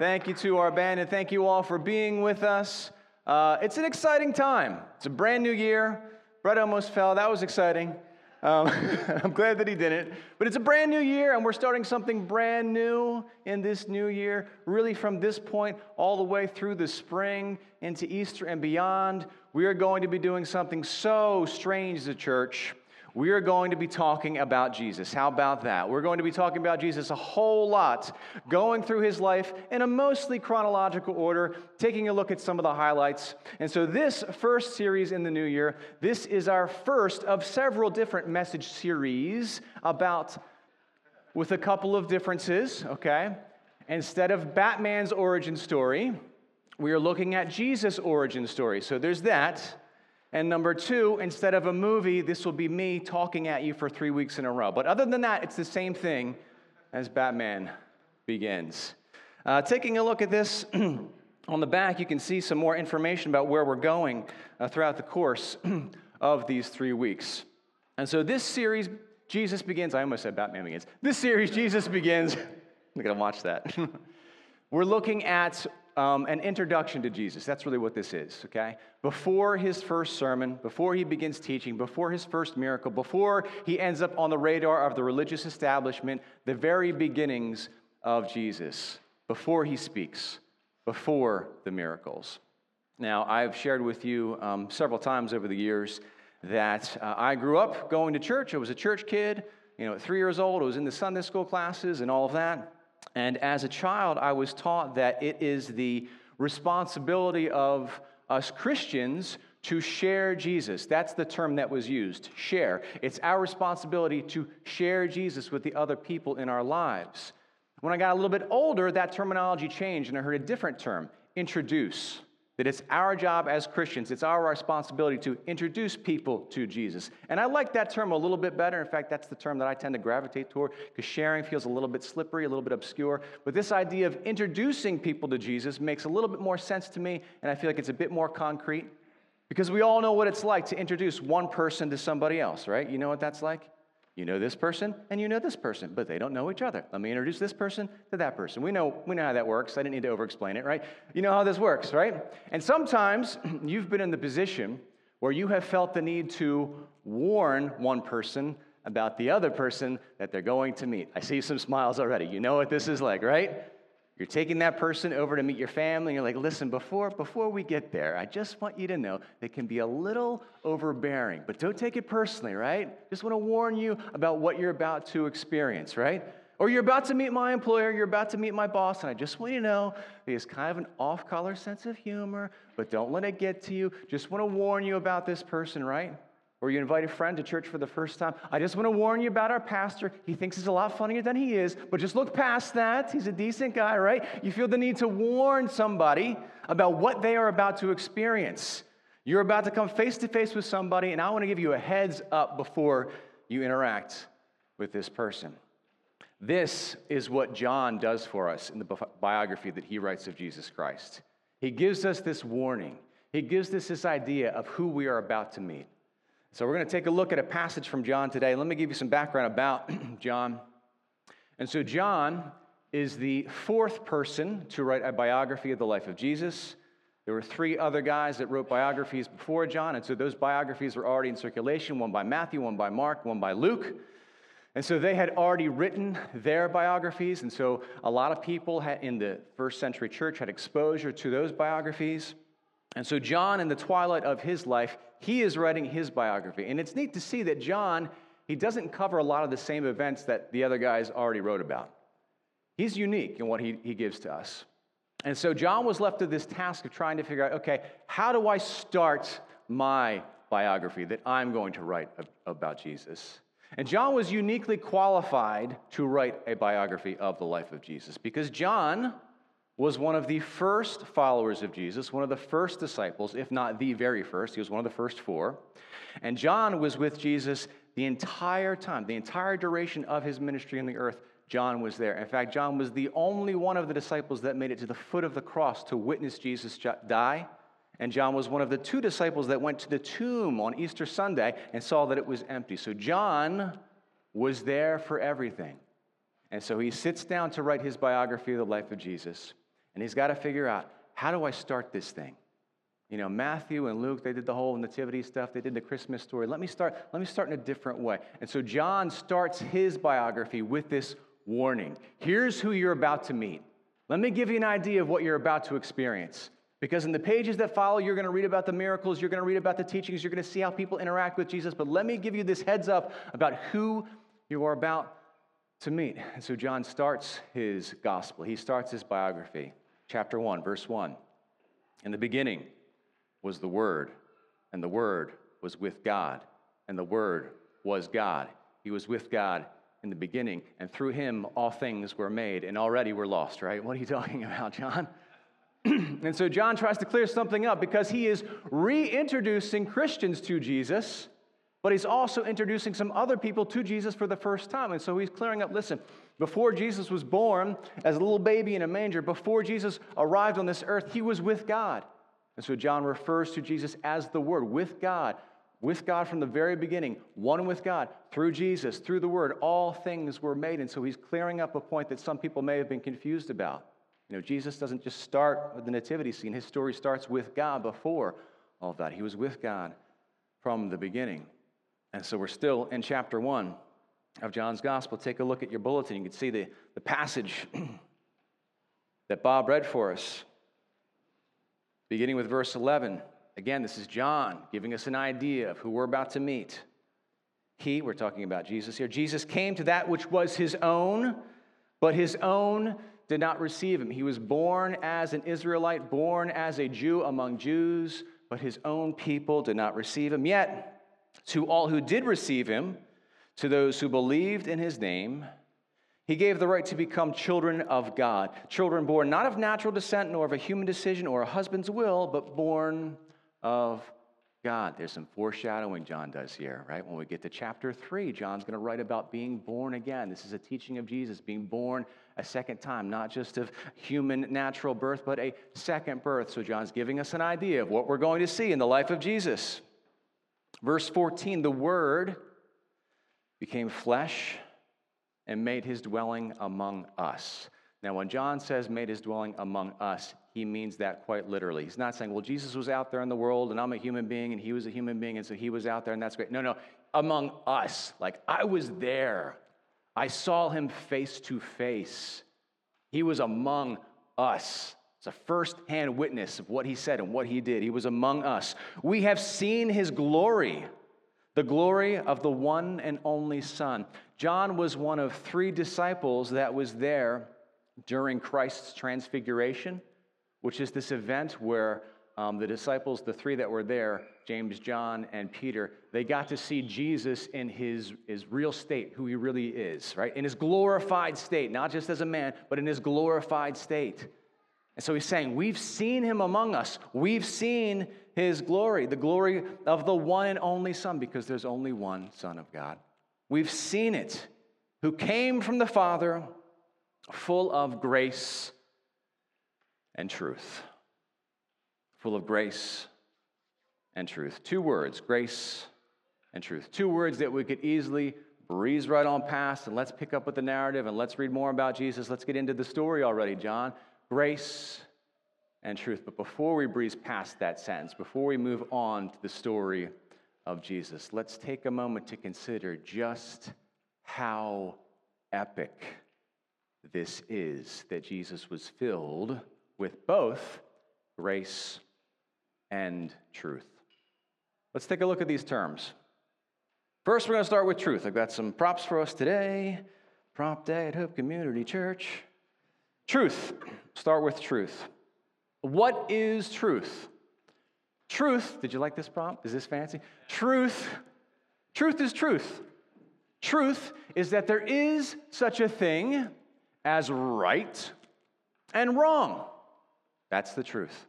Thank you to our band, and thank you all for being with us. Uh, it's an exciting time. It's a brand new year. Brett almost fell. That was exciting. Um, I'm glad that he didn't. But it's a brand new year, and we're starting something brand new in this new year. Really, from this point all the way through the spring into Easter and beyond, we are going to be doing something so strange as a church we are going to be talking about Jesus. How about that? We're going to be talking about Jesus a whole lot, going through his life in a mostly chronological order, taking a look at some of the highlights. And so, this first series in the new year, this is our first of several different message series about, with a couple of differences, okay? Instead of Batman's origin story, we are looking at Jesus' origin story. So, there's that. And number two, instead of a movie, this will be me talking at you for three weeks in a row. But other than that, it's the same thing as Batman begins. Uh, taking a look at this on the back, you can see some more information about where we're going uh, throughout the course of these three weeks. And so this series, Jesus Begins, I almost said Batman Begins. This series, Jesus Begins, I'm going to watch that. we're looking at um, an introduction to Jesus. That's really what this is, okay? Before his first sermon, before he begins teaching, before his first miracle, before he ends up on the radar of the religious establishment, the very beginnings of Jesus, before he speaks, before the miracles. Now, I've shared with you um, several times over the years that uh, I grew up going to church. I was a church kid. You know, at three years old, I was in the Sunday school classes and all of that. And as a child, I was taught that it is the responsibility of us Christians to share Jesus. That's the term that was used share. It's our responsibility to share Jesus with the other people in our lives. When I got a little bit older, that terminology changed and I heard a different term introduce that it's our job as Christians, it's our responsibility to introduce people to Jesus. And I like that term a little bit better. In fact, that's the term that I tend to gravitate toward because sharing feels a little bit slippery, a little bit obscure. But this idea of introducing people to Jesus makes a little bit more sense to me, and I feel like it's a bit more concrete because we all know what it's like to introduce one person to somebody else, right? You know what that's like? You know this person and you know this person, but they don't know each other. Let me introduce this person to that person. We know, we know how that works. I didn't need to over explain it, right? You know how this works, right? And sometimes you've been in the position where you have felt the need to warn one person about the other person that they're going to meet. I see some smiles already. You know what this is like, right? You're taking that person over to meet your family, and you're like, listen, before, before we get there, I just want you to know they can be a little overbearing, but don't take it personally, right? Just want to warn you about what you're about to experience, right? Or you're about to meet my employer, you're about to meet my boss, and I just want you to know he has kind of an off color sense of humor, but don't let it get to you. Just want to warn you about this person, right? Or you invite a friend to church for the first time. I just want to warn you about our pastor. He thinks he's a lot funnier than he is, but just look past that. He's a decent guy, right? You feel the need to warn somebody about what they are about to experience. You're about to come face to face with somebody, and I want to give you a heads up before you interact with this person. This is what John does for us in the biography that he writes of Jesus Christ. He gives us this warning, he gives us this idea of who we are about to meet. So, we're going to take a look at a passage from John today. Let me give you some background about John. And so, John is the fourth person to write a biography of the life of Jesus. There were three other guys that wrote biographies before John, and so those biographies were already in circulation one by Matthew, one by Mark, one by Luke. And so they had already written their biographies, and so a lot of people in the first century church had exposure to those biographies. And so, John, in the twilight of his life, he is writing his biography. And it's neat to see that John, he doesn't cover a lot of the same events that the other guys already wrote about. He's unique in what he, he gives to us. And so, John was left with this task of trying to figure out okay, how do I start my biography that I'm going to write about Jesus? And John was uniquely qualified to write a biography of the life of Jesus because John was one of the first followers of Jesus, one of the first disciples, if not the very first. He was one of the first four. And John was with Jesus the entire time, the entire duration of his ministry on the earth. John was there. In fact, John was the only one of the disciples that made it to the foot of the cross to witness Jesus die. And John was one of the two disciples that went to the tomb on Easter Sunday and saw that it was empty. So John was there for everything. And so he sits down to write his biography of the life of Jesus. And he's got to figure out how do I start this thing? You know, Matthew and Luke, they did the whole nativity stuff, they did the Christmas story. Let me start, let me start in a different way. And so John starts his biography with this warning. Here's who you're about to meet. Let me give you an idea of what you're about to experience. Because in the pages that follow, you're going to read about the miracles, you're going to read about the teachings, you're going to see how people interact with Jesus. But let me give you this heads up about who you are about to meet. And so John starts his gospel, he starts his biography. Chapter 1, verse 1. In the beginning, was the Word, and the Word was with God, and the Word was God. He was with God in the beginning, and through him all things were made, and already we're lost, right? What are you talking about, John? and so John tries to clear something up because he is reintroducing Christians to Jesus, but he's also introducing some other people to Jesus for the first time. And so he's clearing up listen, before Jesus was born as a little baby in a manger, before Jesus arrived on this earth, he was with God. And so John refers to Jesus as the Word, with God, with God from the very beginning, one with God, through Jesus, through the Word, all things were made. And so he's clearing up a point that some people may have been confused about. You know, Jesus doesn't just start with the nativity scene, his story starts with God before all of that. He was with God from the beginning. And so we're still in chapter one of John's gospel. Take a look at your bulletin. You can see the, the passage that Bob read for us. Beginning with verse 11. Again, this is John giving us an idea of who we're about to meet. He, we're talking about Jesus here, Jesus came to that which was his own, but his own did not receive him. He was born as an Israelite, born as a Jew among Jews, but his own people did not receive him. Yet, to all who did receive him, to those who believed in his name, he gave the right to become children of God, children born not of natural descent, nor of a human decision or a husband's will, but born of God. There's some foreshadowing John does here, right? When we get to chapter three, John's going to write about being born again. This is a teaching of Jesus, being born a second time, not just of human natural birth, but a second birth. So John's giving us an idea of what we're going to see in the life of Jesus. Verse 14 the Word became flesh and made his dwelling among us. Now, when John says made his dwelling among us, he means that quite literally. He's not saying, well, Jesus was out there in the world and I'm a human being and he was a human being and so he was out there and that's great. No, no, among us. Like I was there. I saw him face to face. He was among us. It's a first-hand witness of what he said and what he did. He was among us. We have seen his glory the glory of the one and only Son. John was one of three disciples that was there during Christ's transfiguration, which is this event where um, the disciples, the three that were there, James, John, and Peter, they got to see Jesus in his, his real state, who he really is, right? In his glorified state, not just as a man, but in his glorified state. And so he's saying, We've seen him among us. We've seen his glory, the glory of the one and only Son, because there's only one Son of God. We've seen it, who came from the Father, full of grace and truth. Full of grace and truth. Two words grace and truth. Two words that we could easily breeze right on past, and let's pick up with the narrative and let's read more about Jesus. Let's get into the story already, John grace and truth. But before we breeze past that sentence, before we move on to the story of Jesus, let's take a moment to consider just how epic this is that Jesus was filled with both grace and truth. Let's take a look at these terms. First, we're going to start with truth. I've got some props for us today. Prop Day at Hope Community Church. Truth. Start with truth. What is truth? Truth, did you like this prompt? Is this fancy? Truth, truth is truth. Truth is that there is such a thing as right and wrong. That's the truth.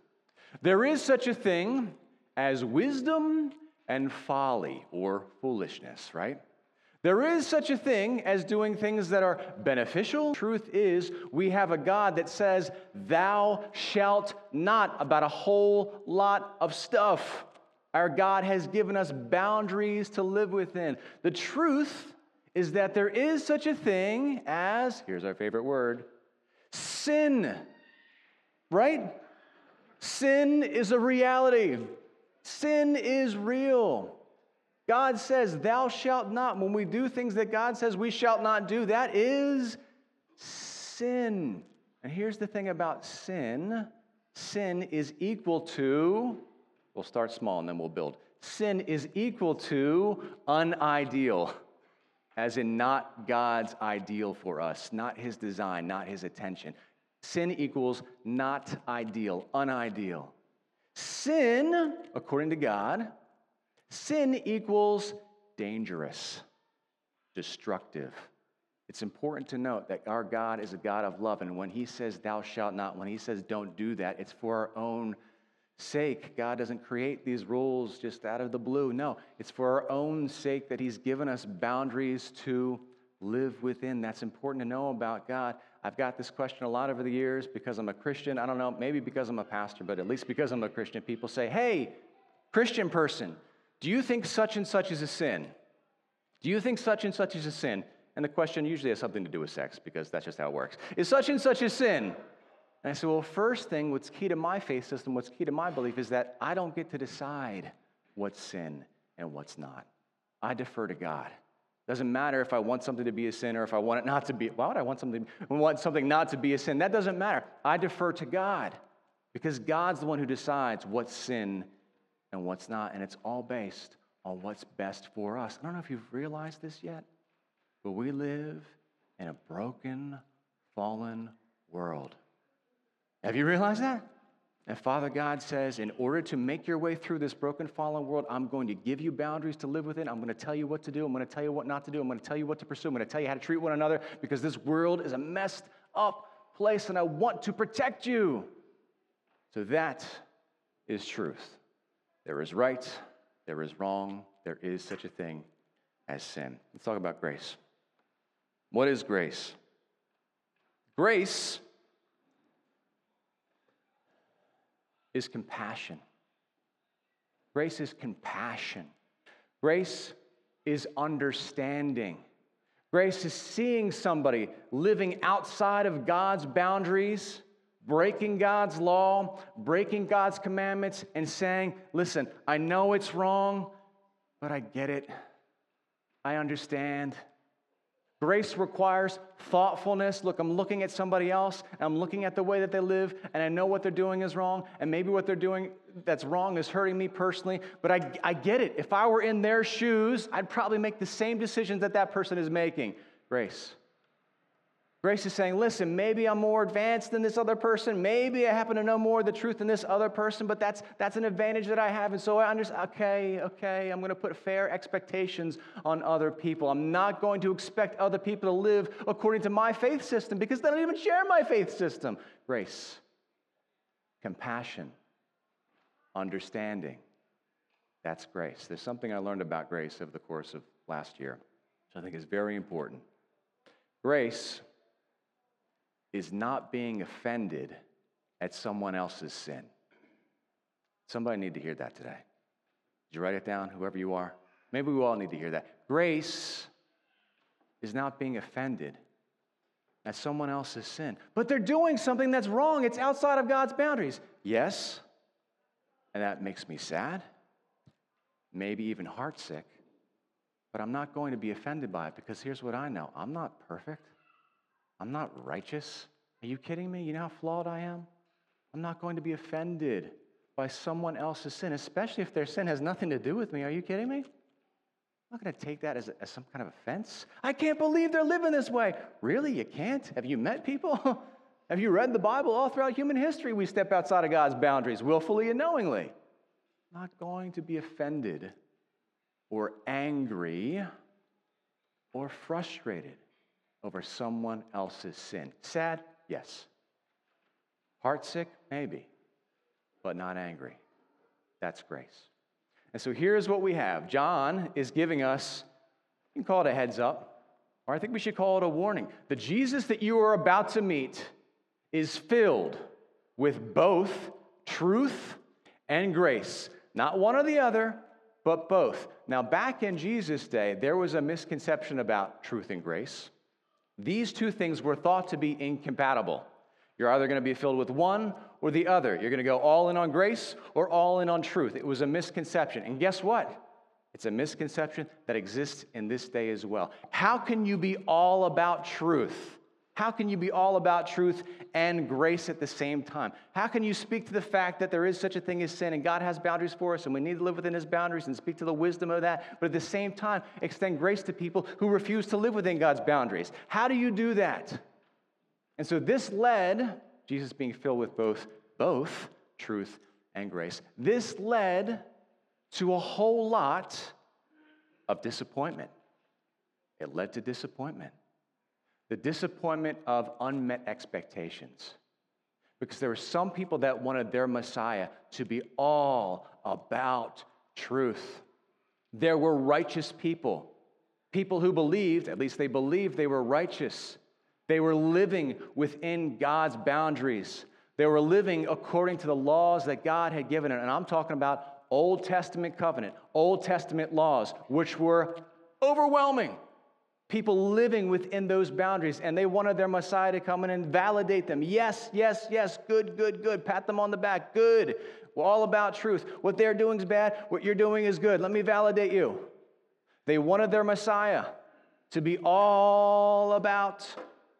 There is such a thing as wisdom and folly or foolishness, right? There is such a thing as doing things that are beneficial. Truth is, we have a God that says, Thou shalt not, about a whole lot of stuff. Our God has given us boundaries to live within. The truth is that there is such a thing as, here's our favorite word, sin. right? Sin is a reality. Sin is real. God says, Thou shalt not. When we do things that God says we shall not do, that is sin. And here's the thing about sin sin is equal to, we'll start small and then we'll build. Sin is equal to unideal, as in not God's ideal for us, not his design, not his attention. Sin equals not ideal, unideal. Sin, according to God, sin equals dangerous, destructive. It's important to note that our God is a God of love, and when He says, Thou shalt not, when He says, Don't do that, it's for our own sake. God doesn't create these rules just out of the blue. No, it's for our own sake that He's given us boundaries to live within. That's important to know about God. I've got this question a lot over the years because I'm a Christian. I don't know, maybe because I'm a pastor, but at least because I'm a Christian, people say, Hey, Christian person, do you think such and such is a sin? Do you think such and such is a sin? And the question usually has something to do with sex because that's just how it works. Is such and such a sin? And I said, well, first thing, what's key to my faith system, what's key to my belief is that I don't get to decide what's sin and what's not. I defer to God. Doesn't matter if I want something to be a sin or if I want it not to be. Why would I want something, want something not to be a sin? That doesn't matter. I defer to God because God's the one who decides what's sin and what's not. And it's all based on what's best for us. I don't know if you've realized this yet. But we live in a broken, fallen world. Have you realized that? And Father God says, in order to make your way through this broken, fallen world, I'm going to give you boundaries to live within. I'm going to tell you what to do. I'm going to tell you what not to do. I'm going to tell you what to pursue. I'm going to tell you how to treat one another because this world is a messed up place and I want to protect you. So that is truth. There is right, there is wrong, there is such a thing as sin. Let's talk about grace. What is grace? Grace is compassion. Grace is compassion. Grace is understanding. Grace is seeing somebody living outside of God's boundaries, breaking God's law, breaking God's commandments, and saying, Listen, I know it's wrong, but I get it. I understand. Grace requires thoughtfulness. Look, I'm looking at somebody else, and I'm looking at the way that they live, and I know what they're doing is wrong, and maybe what they're doing that's wrong is hurting me personally, but I, I get it. If I were in their shoes, I'd probably make the same decisions that that person is making. Grace. Grace is saying, listen, maybe I'm more advanced than this other person. Maybe I happen to know more of the truth than this other person, but that's, that's an advantage that I have. And so I understand, okay, okay, I'm going to put fair expectations on other people. I'm not going to expect other people to live according to my faith system because they don't even share my faith system. Grace, compassion, understanding. That's grace. There's something I learned about grace over the course of last year, which I think is very important. Grace is not being offended at someone else's sin. Somebody need to hear that today. Did you write it down, whoever you are? Maybe we all need to hear that. Grace is not being offended at someone else's sin. But they're doing something that's wrong. It's outside of God's boundaries. Yes, and that makes me sad, maybe even heartsick. But I'm not going to be offended by it because here's what I know I'm not perfect. I'm not righteous. Are you kidding me? You know how flawed I am? I'm not going to be offended by someone else's sin, especially if their sin has nothing to do with me. Are you kidding me? I'm not going to take that as, as some kind of offense. I can't believe they're living this way. Really? You can't? Have you met people? Have you read the Bible? All throughout human history, we step outside of God's boundaries willfully and knowingly. I'm not going to be offended or angry or frustrated over someone else's sin. Sad? Yes. Heartsick? Maybe. But not angry. That's grace. And so here's what we have John is giving us, you can call it a heads up, or I think we should call it a warning. The Jesus that you are about to meet is filled with both truth and grace. Not one or the other, but both. Now, back in Jesus' day, there was a misconception about truth and grace. These two things were thought to be incompatible. You're either going to be filled with one or the other. You're going to go all in on grace or all in on truth. It was a misconception. And guess what? It's a misconception that exists in this day as well. How can you be all about truth? How can you be all about truth and grace at the same time? How can you speak to the fact that there is such a thing as sin and God has boundaries for us and we need to live within his boundaries and speak to the wisdom of that, but at the same time extend grace to people who refuse to live within God's boundaries? How do you do that? And so this led Jesus being filled with both both truth and grace. This led to a whole lot of disappointment. It led to disappointment the disappointment of unmet expectations. Because there were some people that wanted their Messiah to be all about truth. There were righteous people, people who believed, at least they believed they were righteous. They were living within God's boundaries. They were living according to the laws that God had given. And I'm talking about Old Testament covenant, Old Testament laws, which were overwhelming people living within those boundaries, and they wanted their Messiah to come in and validate them. Yes, yes, yes, good, good, good. Pat them on the back. Good. We're all about truth. What they're doing is bad. What you're doing is good. Let me validate you. They wanted their Messiah to be all about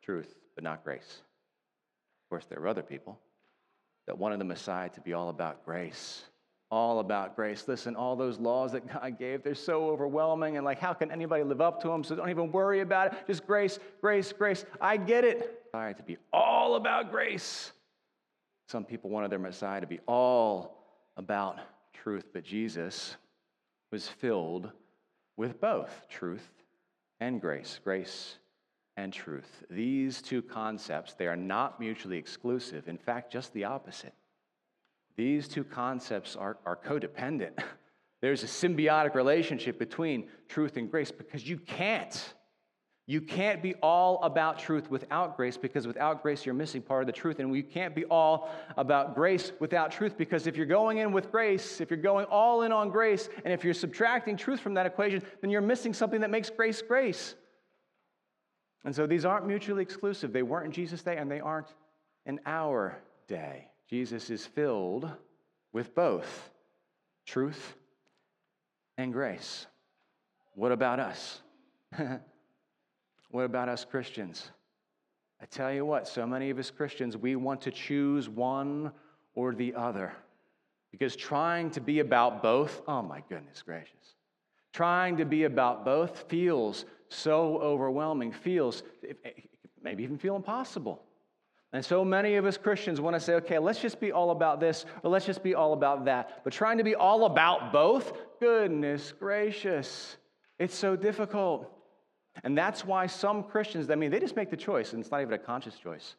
truth, but not grace. Of course, there were other people that wanted the Messiah to be all about grace all about grace. Listen, all those laws that God gave, they're so overwhelming. And like, how can anybody live up to them? So don't even worry about it. Just grace, grace, grace. I get it. All right, to be all about grace. Some people wanted their Messiah to be all about truth, but Jesus was filled with both truth and grace. Grace and truth. These two concepts, they are not mutually exclusive. In fact, just the opposite. These two concepts are, are codependent. There's a symbiotic relationship between truth and grace because you can't. You can't be all about truth without grace because without grace, you're missing part of the truth. And we can't be all about grace without truth because if you're going in with grace, if you're going all in on grace, and if you're subtracting truth from that equation, then you're missing something that makes grace grace. And so these aren't mutually exclusive. They weren't in Jesus' day, and they aren't in our day. Jesus is filled with both truth and grace. What about us? what about us Christians? I tell you what, so many of us Christians, we want to choose one or the other. Because trying to be about both, oh my goodness gracious, trying to be about both feels so overwhelming, feels eh, maybe even feel impossible. And so many of us Christians want to say, okay, let's just be all about this or let's just be all about that. But trying to be all about both, goodness gracious, it's so difficult. And that's why some Christians, I mean, they just make the choice, and it's not even a conscious choice.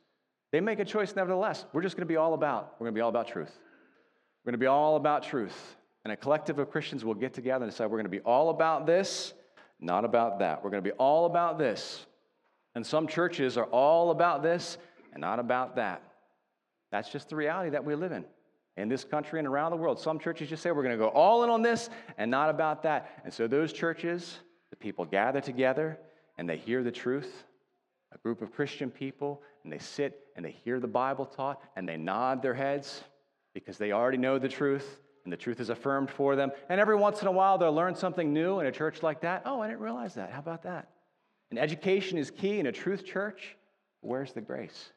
They make a choice nevertheless. We're just going to be all about, we're going to be all about truth. We're going to be all about truth. And a collective of Christians will get together and decide we're going to be all about this, not about that. We're going to be all about this. And some churches are all about this, and not about that. That's just the reality that we live in. In this country and around the world, some churches just say we're going to go all in on this and not about that. And so, those churches, the people gather together and they hear the truth, a group of Christian people, and they sit and they hear the Bible taught and they nod their heads because they already know the truth and the truth is affirmed for them. And every once in a while, they'll learn something new in a church like that. Oh, I didn't realize that. How about that? And education is key in a truth church. Where's the grace?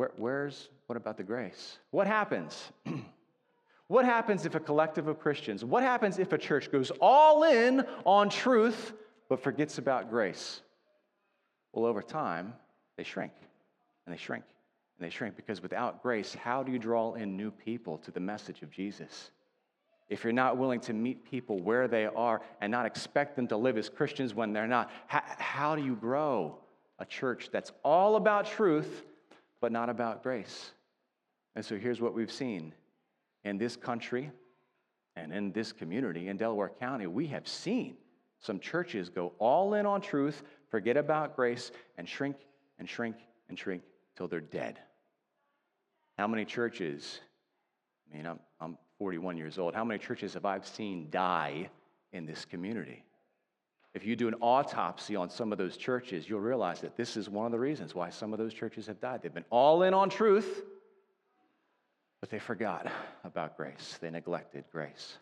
Where, where's, what about the grace? What happens? what happens if a collective of Christians, what happens if a church goes all in on truth but forgets about grace? Well, over time, they shrink and they shrink and they shrink because without grace, how do you draw in new people to the message of Jesus? If you're not willing to meet people where they are and not expect them to live as Christians when they're not, how, how do you grow a church that's all about truth but not about grace. And so here's what we've seen in this country and in this community in Delaware County. We have seen some churches go all in on truth, forget about grace, and shrink and shrink and shrink till they're dead. How many churches? I mean, I'm, I'm 41 years old. How many churches have I seen die in this community? If you do an autopsy on some of those churches, you'll realize that this is one of the reasons why some of those churches have died. They've been all in on truth, but they forgot about grace. They neglected grace.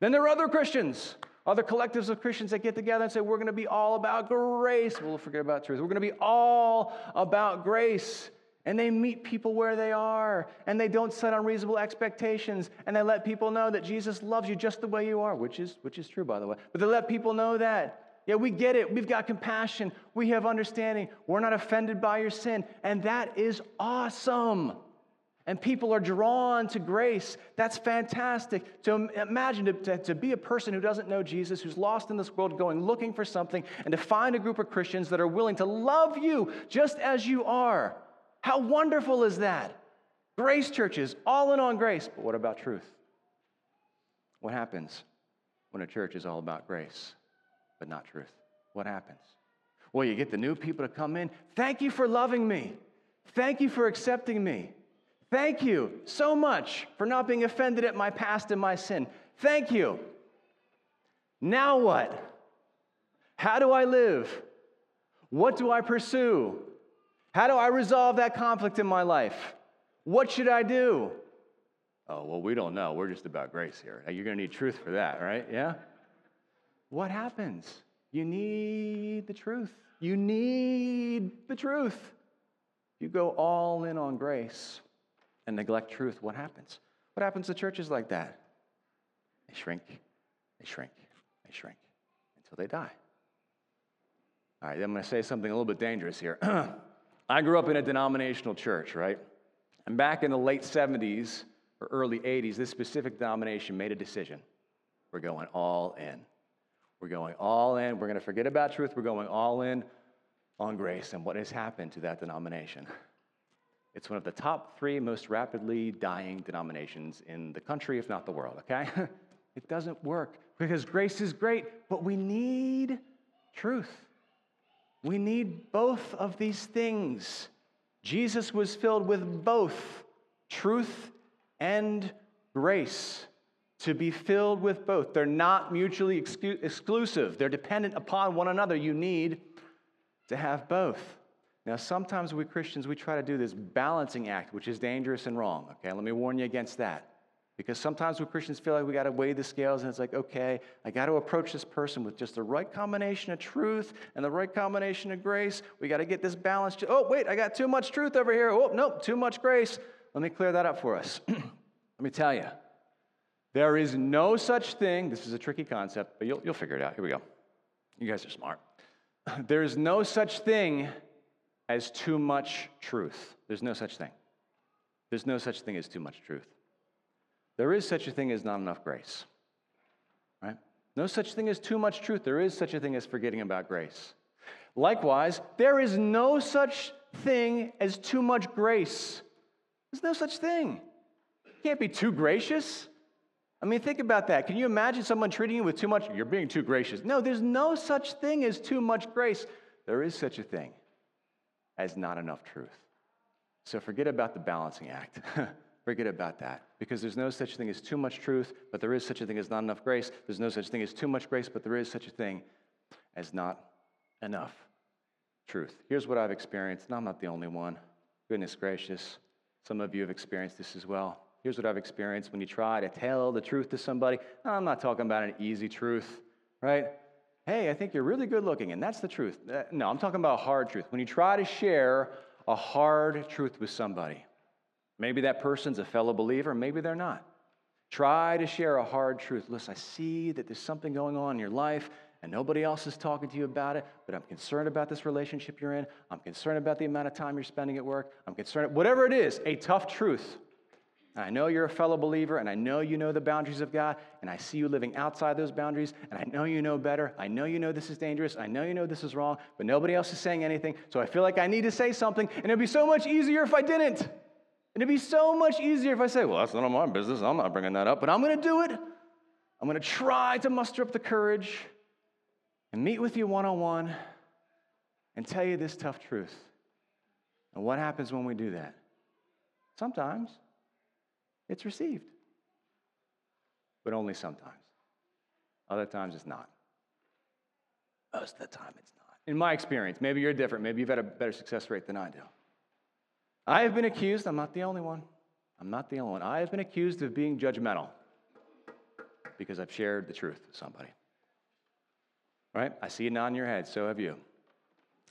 Then there are other Christians, other collectives of Christians that get together and say, We're going to be all about grace. We'll forget about truth. We're going to be all about grace. And they meet people where they are, and they don't set unreasonable expectations, and they let people know that Jesus loves you just the way you are, which is, which is true, by the way. But they let people know that. Yeah, we get it. We've got compassion. We have understanding. We're not offended by your sin. And that is awesome and people are drawn to grace. That's fantastic. To imagine to, to, to, be a person who doesn't know Jesus, who's lost in this world, going looking for something, and to find a group of Christians that are willing to love you just as you are. How wonderful is that? Grace churches, all in on grace. But what about truth? What happens when a church is all about grace, but not truth? What happens? Well, you get the new people to come in. Thank you for loving me. Thank you for accepting me. Thank you so much for not being offended at my past and my sin. Thank you. Now what? How do I live? What do I pursue? How do I resolve that conflict in my life? What should I do? Oh, well, we don't know. We're just about grace here. You're going to need truth for that, right? Yeah? What happens? You need the truth. You need the truth. You go all in on grace and neglect truth, what happens? What happens to churches like that? They shrink, they shrink, they shrink until they die. All right, I'm going to say something a little bit dangerous here. I grew up in a denominational church, right? And back in the late 70s or early 80s, this specific denomination made a decision. We're going all in. We're going all in. We're going to forget about truth. We're going all in on grace. And what has happened to that denomination? It's one of the top three most rapidly dying denominations in the country, if not the world, okay? it doesn't work because grace is great, but we need truth. We need both of these things. Jesus was filled with both truth and grace. To be filled with both. They're not mutually exclusive, they're dependent upon one another. You need to have both. Now, sometimes we Christians, we try to do this balancing act, which is dangerous and wrong. Okay, let me warn you against that. Because sometimes we Christians feel like we got to weigh the scales, and it's like, okay, I got to approach this person with just the right combination of truth and the right combination of grace. We got to get this balance. Oh, wait, I got too much truth over here. Oh, nope, too much grace. Let me clear that up for us. let me tell you, there is no such thing. This is a tricky concept, but you'll, you'll figure it out. Here we go. You guys are smart. There is no such thing as too much truth. There's no such thing. There's no such thing as too much truth. There is such a thing as not enough grace. Right? No such thing as too much truth. There is such a thing as forgetting about grace. Likewise, there is no such thing as too much grace. There's no such thing. You can't be too gracious. I mean, think about that. Can you imagine someone treating you with too much? You're being too gracious. No, there's no such thing as too much grace. There is such a thing as not enough truth. So forget about the balancing act. forget about that. Because there's no such thing as too much truth, but there is such a thing as not enough grace. There's no such thing as too much grace, but there is such a thing as not enough truth. Here's what I've experienced, and I'm not the only one. Goodness gracious, some of you have experienced this as well. Here's what I've experienced when you try to tell the truth to somebody. I'm not talking about an easy truth, right? hey, I think you're really good looking, and that's the truth. Uh, no, I'm talking about a hard truth. When you try to share a hard truth with somebody, maybe that person's a fellow believer, maybe they're not. Try to share a hard truth. Listen, I see that there's something going on in your life and nobody else is talking to you about it, but I'm concerned about this relationship you're in. I'm concerned about the amount of time you're spending at work. I'm concerned, whatever it is, a tough truth. I know you're a fellow believer, and I know you know the boundaries of God, and I see you living outside those boundaries, and I know you know better. I know you know this is dangerous. I know you know this is wrong, but nobody else is saying anything. So I feel like I need to say something, and it'd be so much easier if I didn't. And it'd be so much easier if I say, well, that's none of my business. I'm not bringing that up, but I'm going to do it. I'm going to try to muster up the courage and meet with you one on one and tell you this tough truth. And what happens when we do that? Sometimes it's received. But only sometimes. Other times it's not. Most of the time, it's not. In my experience, maybe you're different. Maybe you've had a better success rate than I do. I have been accused, I'm not the only one. I'm not the only one. I have been accused of being judgmental because I've shared the truth with somebody. Right? I see it nodding your head, so have you.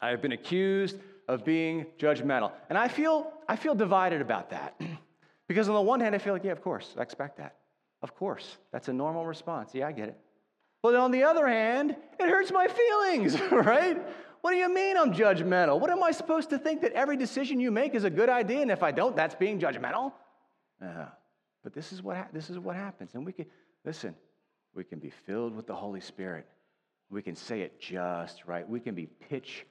I have been accused of being judgmental. And I feel, I feel divided about that. because on the one hand, I feel like, yeah, of course, I expect that. Of course, that's a normal response. Yeah, I get it. But on the other hand, it hurts my feelings, right? What do you mean I'm judgmental? What am I supposed to think that every decision you make is a good idea, and if I don't, that's being judgmental? Uh, but this is what this is what happens, and we can listen. We can be filled with the Holy Spirit. We can say it just right. We can be pitch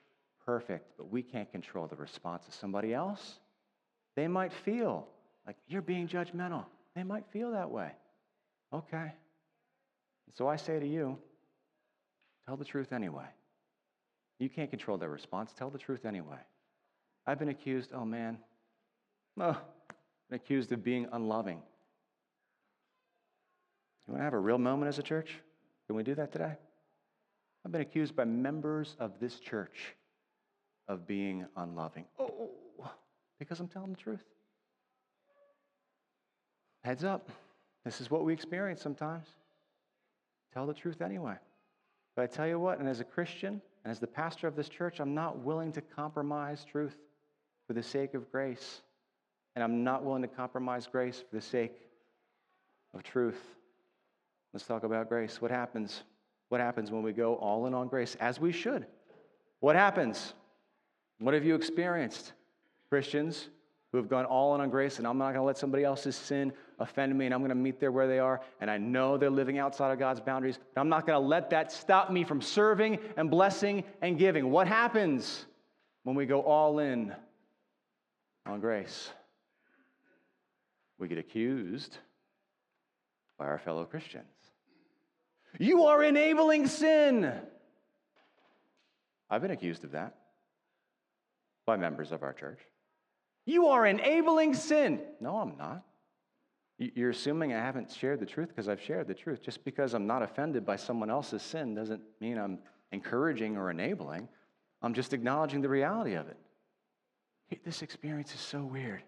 perfect, but we can't control the response of somebody else. They might feel like you're being judgmental. They might feel that way. Okay. So I say to you, tell the truth anyway. You can't control their response. Tell the truth anyway. I've been accused, oh man, oh, been accused of being unloving. You want to have a real moment as a church? Can we do that today? I've been accused by members of this church of being unloving. Oh, because I'm telling the truth. Heads up. This is what we experience sometimes. Tell the truth anyway. But I tell you what, and as a Christian, and as the pastor of this church, I'm not willing to compromise truth for the sake of grace. And I'm not willing to compromise grace for the sake of truth. Let's talk about grace. What happens? What happens when we go all in on grace, as we should? What happens? What have you experienced? Christians who have gone all in on grace, and I'm not going to let somebody else's sin offend me, and I'm going to meet there where they are, and I know they're living outside of God's boundaries, but I'm not going to let that stop me from serving and blessing and giving. What happens when we go all in on grace? We get accused by our fellow Christians. You are enabling sin. I've been accused of that by members of our church. You are enabling sin. No, I'm not. You're assuming I haven't shared the truth because I've shared the truth. Just because I'm not offended by someone else's sin doesn't mean I'm encouraging or enabling. I'm just acknowledging the reality of it. This experience is so weird.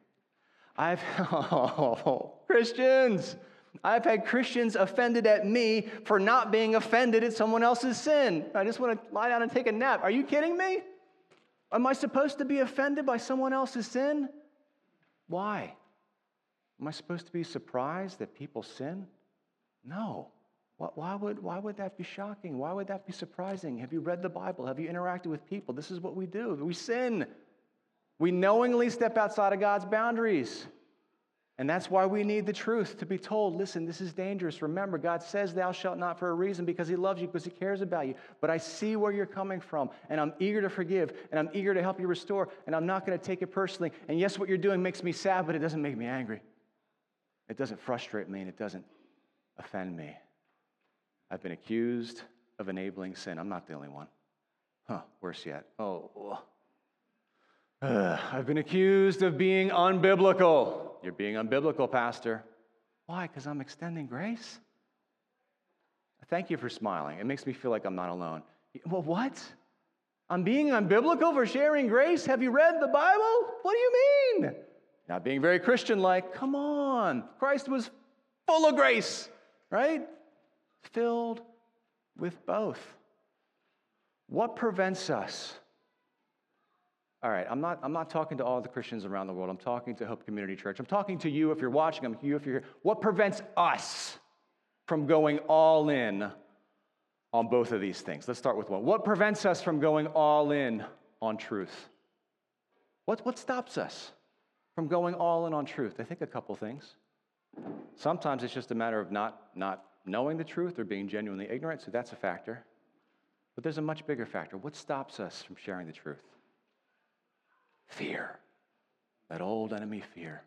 I've, oh, Christians, I've had Christians offended at me for not being offended at someone else's sin. I just want to lie down and take a nap. Are you kidding me? Am I supposed to be offended by someone else's sin? Why? Am I supposed to be surprised that people sin? No. Why would, why would that be shocking? Why would that be surprising? Have you read the Bible? Have you interacted with people? This is what we do. We sin. We knowingly step outside of God's boundaries. And that's why we need the truth to be told listen, this is dangerous. Remember, God says, Thou shalt not for a reason because He loves you, because He cares about you. But I see where you're coming from, and I'm eager to forgive, and I'm eager to help you restore, and I'm not going to take it personally. And yes, what you're doing makes me sad, but it doesn't make me angry. It doesn't frustrate me, and it doesn't offend me. I've been accused of enabling sin. I'm not the only one. Huh, worse yet. Oh, uh, I've been accused of being unbiblical. You're being unbiblical, Pastor. Why? Because I'm extending grace? Thank you for smiling. It makes me feel like I'm not alone. Well, what? I'm being unbiblical for sharing grace? Have you read the Bible? What do you mean? Not being very Christian like. Come on. Christ was full of grace, right? Filled with both. What prevents us all right, I'm not, I'm not talking to all the Christians around the world. I'm talking to Hope Community Church. I'm talking to you if you're watching, I'm you if you're here. What prevents us from going all in on both of these things? Let's start with one. What prevents us from going all in on truth? What, what stops us from going all in on truth? I think a couple things. Sometimes it's just a matter of not, not knowing the truth or being genuinely ignorant, so that's a factor. But there's a much bigger factor. What stops us from sharing the truth? Fear. That old enemy fear.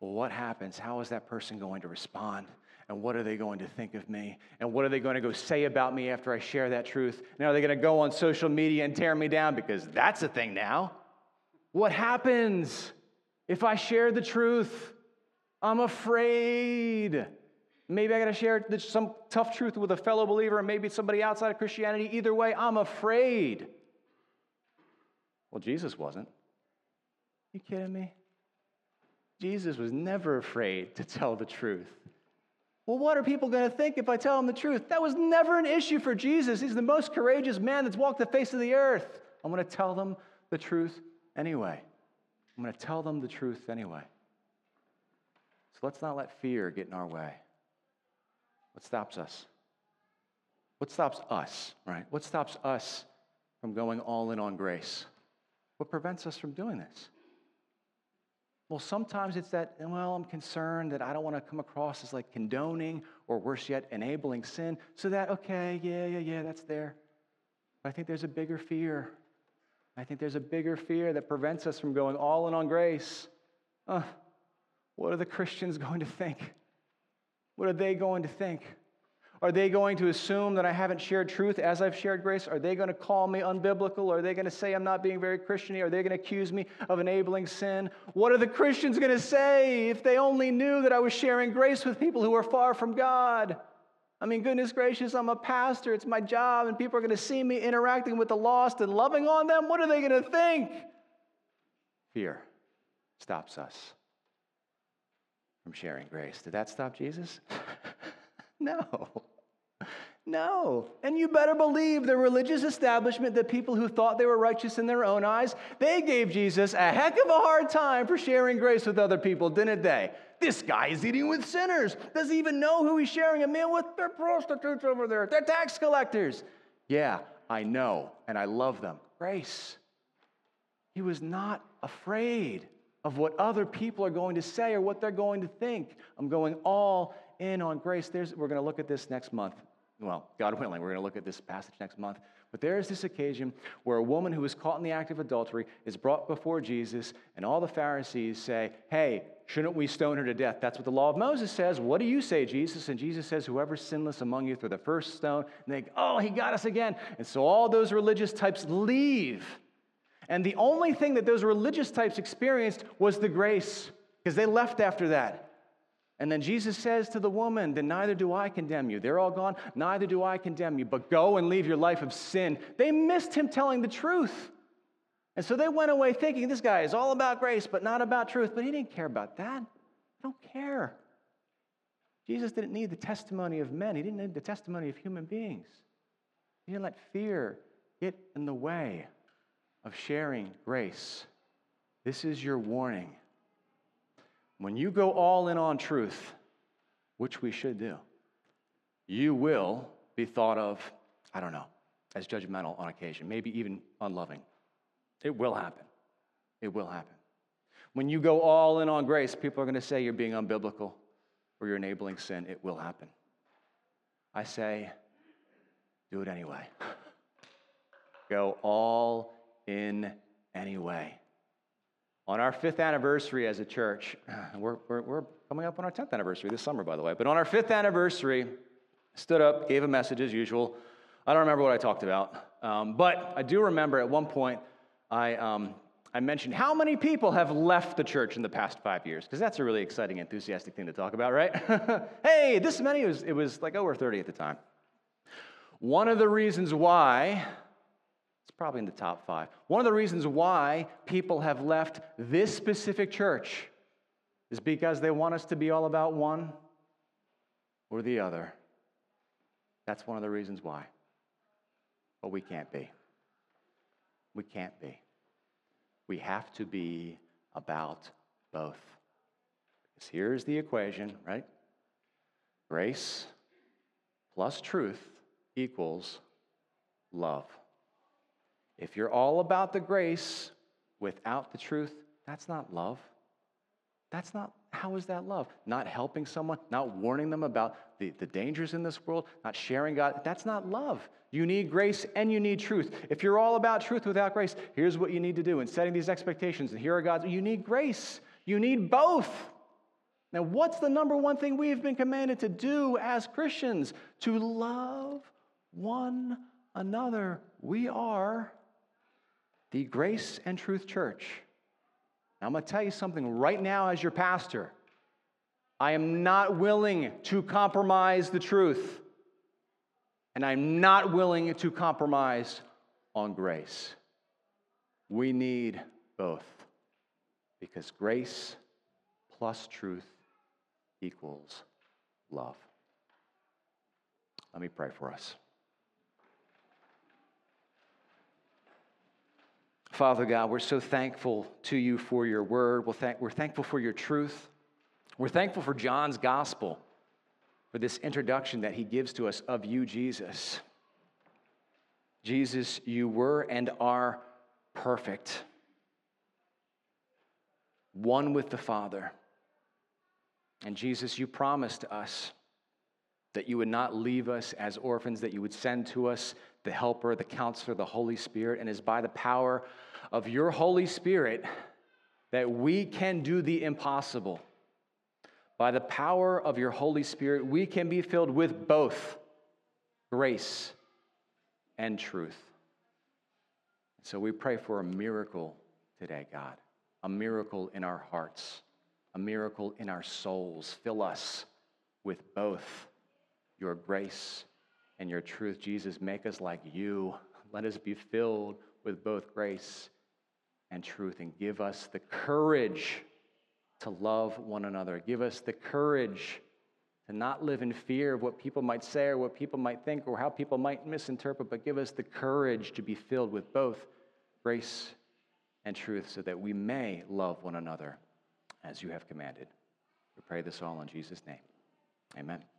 Well, what happens? How is that person going to respond? And what are they going to think of me? And what are they going to go say about me after I share that truth? Now, are they going to go on social media and tear me down? Because that's a thing now. What happens if I share the truth? I'm afraid. Maybe I got to share some tough truth with a fellow believer, and maybe somebody outside of Christianity. Either way, I'm afraid. Well, Jesus wasn't. You kidding me? Jesus was never afraid to tell the truth. Well, what are people going to think if I tell them the truth? That was never an issue for Jesus. He's the most courageous man that's walked the face of the earth. I'm going to tell them the truth anyway. I'm going to tell them the truth anyway. So let's not let fear get in our way. What stops us? What stops us, right? What stops us from going all in on grace? What prevents us from doing this? Well, sometimes it's that, well, I'm concerned that I don't want to come across as like condoning or worse yet, enabling sin. So that, okay, yeah, yeah, yeah, that's there. But I think there's a bigger fear. I think there's a bigger fear that prevents us from going all in on grace. Uh, what are the Christians going to think? What are they going to think? Are they going to assume that I haven't shared truth as I've shared grace? Are they going to call me unbiblical? Are they going to say I'm not being very Christiany? Are they going to accuse me of enabling sin? What are the Christians going to say if they only knew that I was sharing grace with people who are far from God? I mean, goodness gracious, I'm a pastor, it's my job, and people are going to see me interacting with the lost and loving on them. What are they going to think? Fear stops us from sharing grace. Did that stop Jesus? no. No. And you better believe the religious establishment, the people who thought they were righteous in their own eyes, they gave Jesus a heck of a hard time for sharing grace with other people, didn't they? This guy is eating with sinners. Does he even know who he's sharing a meal with? They're prostitutes over there, they're tax collectors. Yeah, I know, and I love them. Grace. He was not afraid of what other people are going to say or what they're going to think. I'm going all in on grace. There's, we're going to look at this next month well, God willing, we're going to look at this passage next month. But there is this occasion where a woman who was caught in the act of adultery is brought before Jesus, and all the Pharisees say, Hey, shouldn't we stone her to death? That's what the law of Moses says. What do you say, Jesus? And Jesus says, Whoever's sinless among you throw the first stone. And they go, Oh, he got us again. And so all those religious types leave. And the only thing that those religious types experienced was the grace, because they left after that. And then Jesus says to the woman, Then neither do I condemn you. They're all gone. Neither do I condemn you, but go and leave your life of sin. They missed him telling the truth. And so they went away thinking this guy is all about grace, but not about truth. But he didn't care about that. I don't care. Jesus didn't need the testimony of men, he didn't need the testimony of human beings. He didn't let fear get in the way of sharing grace. This is your warning. When you go all in on truth, which we should do, you will be thought of, I don't know, as judgmental on occasion, maybe even unloving. It will happen. It will happen. When you go all in on grace, people are going to say you're being unbiblical or you're enabling sin. It will happen. I say, do it anyway. go all in anyway. On our fifth anniversary as a church, we're, we're, we're, coming up on our 10th anniversary this summer, by the way, but on our fifth anniversary, stood up, gave a message as usual. I don't remember what I talked about, um, but I do remember at one point I, um, I mentioned how many people have left the church in the past five years, because that's a really exciting, enthusiastic thing to talk about, right? hey, this many, it was, it was like over 30 at the time. One of the reasons why probably in the top five. One of the reasons why people have left this specific church is because they want us to be all about one or the other. That's one of the reasons why. But we can't be. We can't be. We have to be about both. Because here's the equation, right? Grace plus truth equals love. If you're all about the grace without the truth, that's not love. That's not, how is that love? Not helping someone, not warning them about the, the dangers in this world, not sharing God. That's not love. You need grace and you need truth. If you're all about truth without grace, here's what you need to do in setting these expectations. And here are God's, you need grace. You need both. Now, what's the number one thing we have been commanded to do as Christians? To love one another. We are the Grace and Truth Church. Now, I'm going to tell you something right now as your pastor. I am not willing to compromise the truth. And I'm not willing to compromise on grace. We need both because grace plus truth equals love. Let me pray for us. Father God, we're so thankful to you for your word. We're, thank- we're thankful for your truth. We're thankful for John's gospel, for this introduction that he gives to us of you, Jesus. Jesus, you were and are perfect, one with the Father. And Jesus, you promised us that you would not leave us as orphans, that you would send to us the Helper, the Counselor, the Holy Spirit, and is by the power of your Holy Spirit that we can do the impossible. By the power of your Holy Spirit, we can be filled with both grace and truth. So we pray for a miracle today, God, a miracle in our hearts, a miracle in our souls. Fill us with both your grace and your truth. Jesus, make us like you. Let us be filled with both grace and truth and give us the courage to love one another. Give us the courage to not live in fear of what people might say or what people might think or how people might misinterpret, but give us the courage to be filled with both grace and truth so that we may love one another as you have commanded. We pray this all in Jesus' name. Amen.